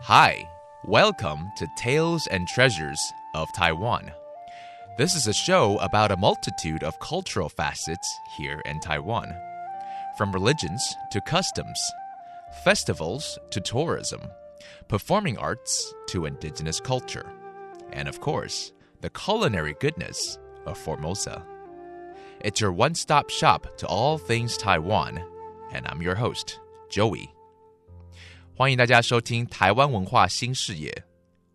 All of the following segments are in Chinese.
Hi, welcome to Tales and Treasures of Taiwan. This is a show about a multitude of cultural facets here in Taiwan. From religions to customs, festivals to tourism, performing arts to indigenous culture, and of course, the culinary goodness of Formosa. It's your one stop shop to all things Taiwan, and I'm your host, Joey. 欢迎大家收听《台湾文化新视野》，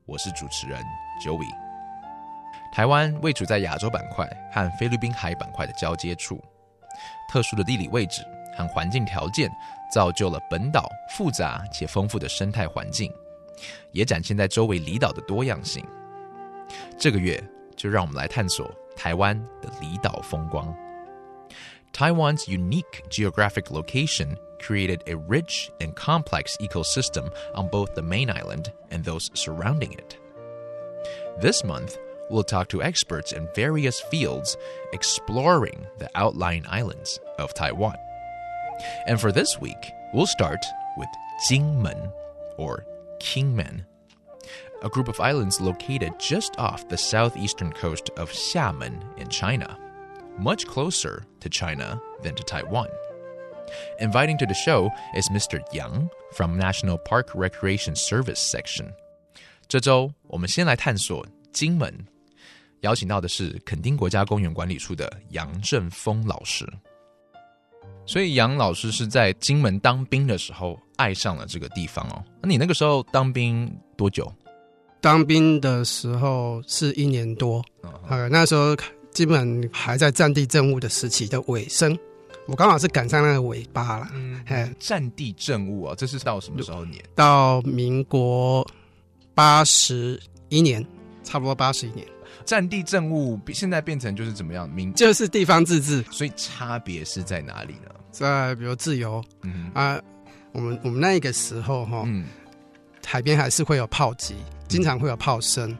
我是主持人 Joey。台湾位处在亚洲板块和菲律宾海板块的交接处，特殊的地理位置和环境条件造就了本岛复杂且丰富的生态环境，也展现在周围离岛的多样性。这个月就让我们来探索 Taiwan, the Taiwan's unique geographic location created a rich and complex ecosystem on both the main island and those surrounding it. This month, we'll talk to experts in various fields exploring the outlying islands of Taiwan. And for this week, we'll start with Jingmen or Kingmen a group of islands located just off the southeastern coast of Xiamen in China, much closer to China than to Taiwan. Inviting to the show is Mr. Yang from National Park Recreation Service Section. 这周我们先来探索金门，邀请到的是垦丁国家公园管理处的杨正峰老师。所以杨老师是在金门当兵的时候爱上了这个地方哦。那你那个时候当兵多久？ 当兵的时候是一年多，呃，那时候基本还在战地政务的时期的尾声，我刚好是赶上那个尾巴了。嗯，哎，战地政务啊，这是到什么时候年？到民国八十一年，差不多八十一年。战地政务现在变成就是怎么样？民就是地方自治，所以差别是在哪里呢？在比如自由，嗯啊，我们我们那个时候哈，海边还是会有炮击，经常会有炮声。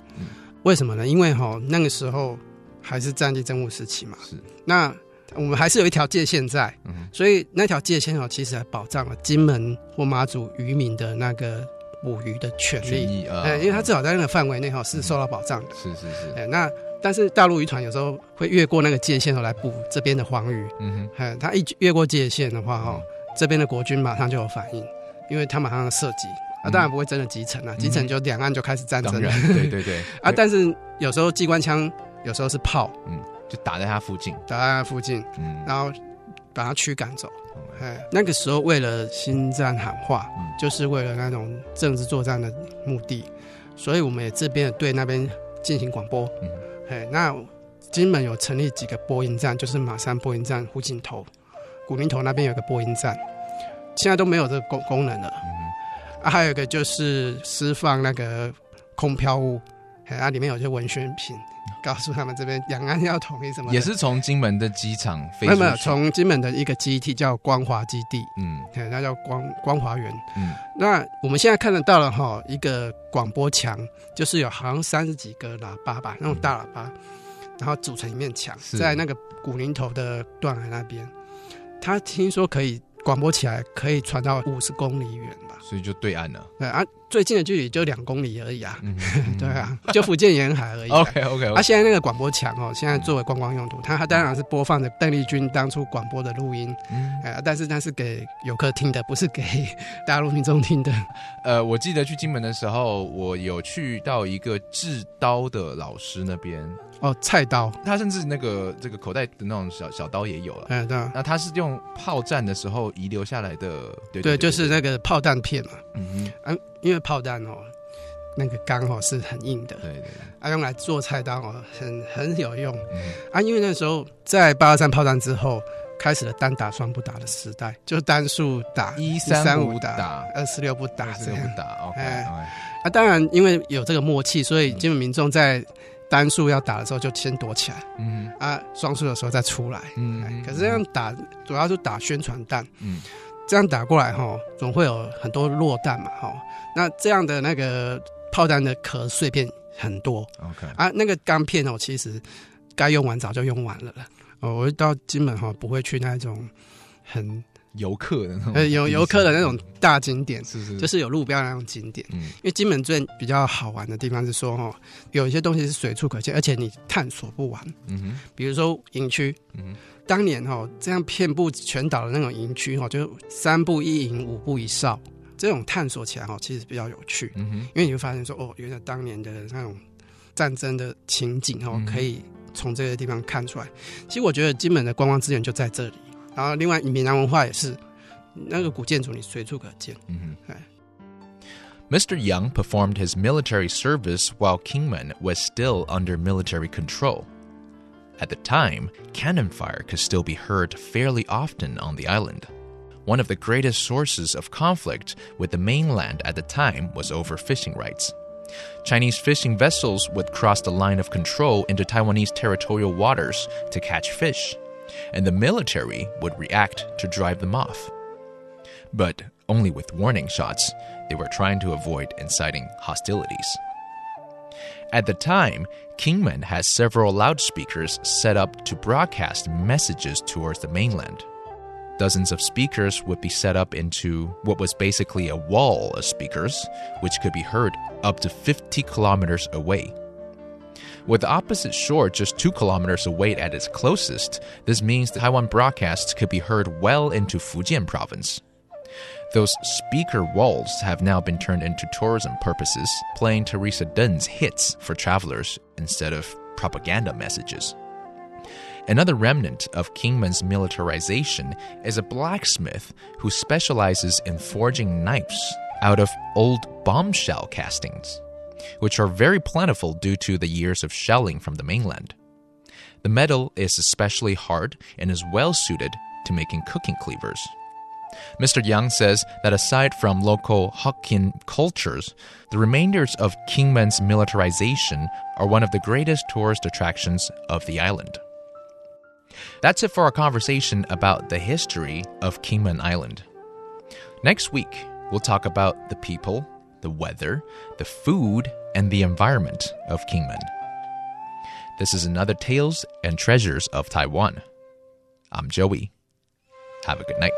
为什么呢？因为哈那个时候还是战地政务时期嘛。是。那我们还是有一条界限在，所以那条界限哦，其实还保障了金门或马祖渔民的那个捕鱼的权利。哎，因为他至少在那个范围内哈是受到保障的。是是是。哎，那但是大陆渔船有时候会越过那个界限哦来捕这边的黄鱼。嗯哼。哎，他一越过界限的话哈，这边的国军马上就有反应，因为他马上射击。啊，当然不会真的集成啊，集成就两岸就开始战争了。对对对。啊，但是有时候机关枪，有时候是炮。嗯。就打在他附近，打在他附近，嗯，然后把他驱赶走。哎，那个时候为了新战喊话，就是为了那种政治作战的目的，所以我们也这边对那边进行广播。嗯，哎，那金门有成立几个播音站，就是马山播音站、湖景头、古林头那边有个播音站，现在都没有这个功功能了。啊，还有一个就是释放那个空飘物，哎，啊，里面有些文宣品。告诉他们这边两岸要统一什么？也是从金门的机场飞？没有，没有，从金门的一个基地叫光华基地，嗯，那叫光光华园，嗯，那我们现在看得到了哈，一个广播墙，就是有好像三十几个喇叭吧，那种大喇叭，然后组成一面墙，在那个古林头的断崖那边，他听说可以广播起来，可以传到五十公里远吧，所以就对岸了，对啊。最近的距离就两公里而已啊，对啊，就福建沿海而已。OK OK。啊，现在那个广播墙哦，现在作为观光用途，它它当然是播放着邓丽君当初广播的录音，哎，但是那是给游客听的，不是给大陆民众听的。呃，我记得去金门的时候，我有去到一个制刀的老师那边。哦，菜刀，他甚至那个这个口袋的那种小小刀也有了。哎，对。那他是用炮战的时候遗留下来的，对对，就是那个炮弹片嘛。嗯嗯。因为炮弹哦，那个钢哦是很硬的。对对。啊，用来做菜刀哦，很很有用。嗯。啊，因为那时候在八二三炮战之后，开始了单打双不打的时代，就单数打，一三五打，二四六不打，这样打。OK。啊，当然，因为有这个默契，所以基本民众在。单数要打的时候就先躲起来，嗯。啊，双数的时候再出来，嗯，可是这样打主要是打宣传弹，嗯，这样打过来哈，总会有很多落弹嘛，哈，那这样的那个炮弹的壳碎片很多，OK，啊，那个钢片哦，其实该用完早就用完了了哦，我到金门哈不会去那种很游客的那种，呃有游客的那种大景点，是是，就是有路标的那种景点。嗯。因为金门最比较好玩的地方是说哈，有一些东西是随处可见，而且你探索不完。嗯哼。比如说营区，嗯当年哈这样遍布全岛的那种营区哈，就三步一营，五步一哨，这种探索起来哈，其实比较有趣。嗯哼。因为你会发现说，哦，原来当年的那种战争的情景哦嗯，可以从这个地方看出来。其实我觉得金门的观光资源就在这里，然后另外闽南文化也是，那个古建筑你随处可见。嗯哼。哎 Mr. Young performed his military service while Kingman was still under military control. At the time, cannon fire could still be heard fairly often on the island. One of the greatest sources of conflict with the mainland at the time was over fishing rights. Chinese fishing vessels would cross the line of control into Taiwanese territorial waters to catch fish, and the military would react to drive them off. But only with warning shots, they were trying to avoid inciting hostilities. At the time, Kingman had several loudspeakers set up to broadcast messages towards the mainland. Dozens of speakers would be set up into what was basically a wall of speakers, which could be heard up to 50 kilometers away. With the opposite shore just 2 kilometers away at its closest, this means Taiwan broadcasts could be heard well into Fujian province. Those speaker walls have now been turned into tourism purposes, playing Teresa Dunn's hits for travelers instead of propaganda messages. Another remnant of Kingman's militarization is a blacksmith who specializes in forging knives out of old bombshell castings, which are very plentiful due to the years of shelling from the mainland. The metal is especially hard and is well suited to making cooking cleavers. Mr. Yang says that aside from local Hokkien cultures, the remainders of Kingman's militarization are one of the greatest tourist attractions of the island. That's it for our conversation about the history of Kingman Island. Next week, we'll talk about the people, the weather, the food, and the environment of Kingman. This is another Tales and Treasures of Taiwan. I'm Joey. Have a good night.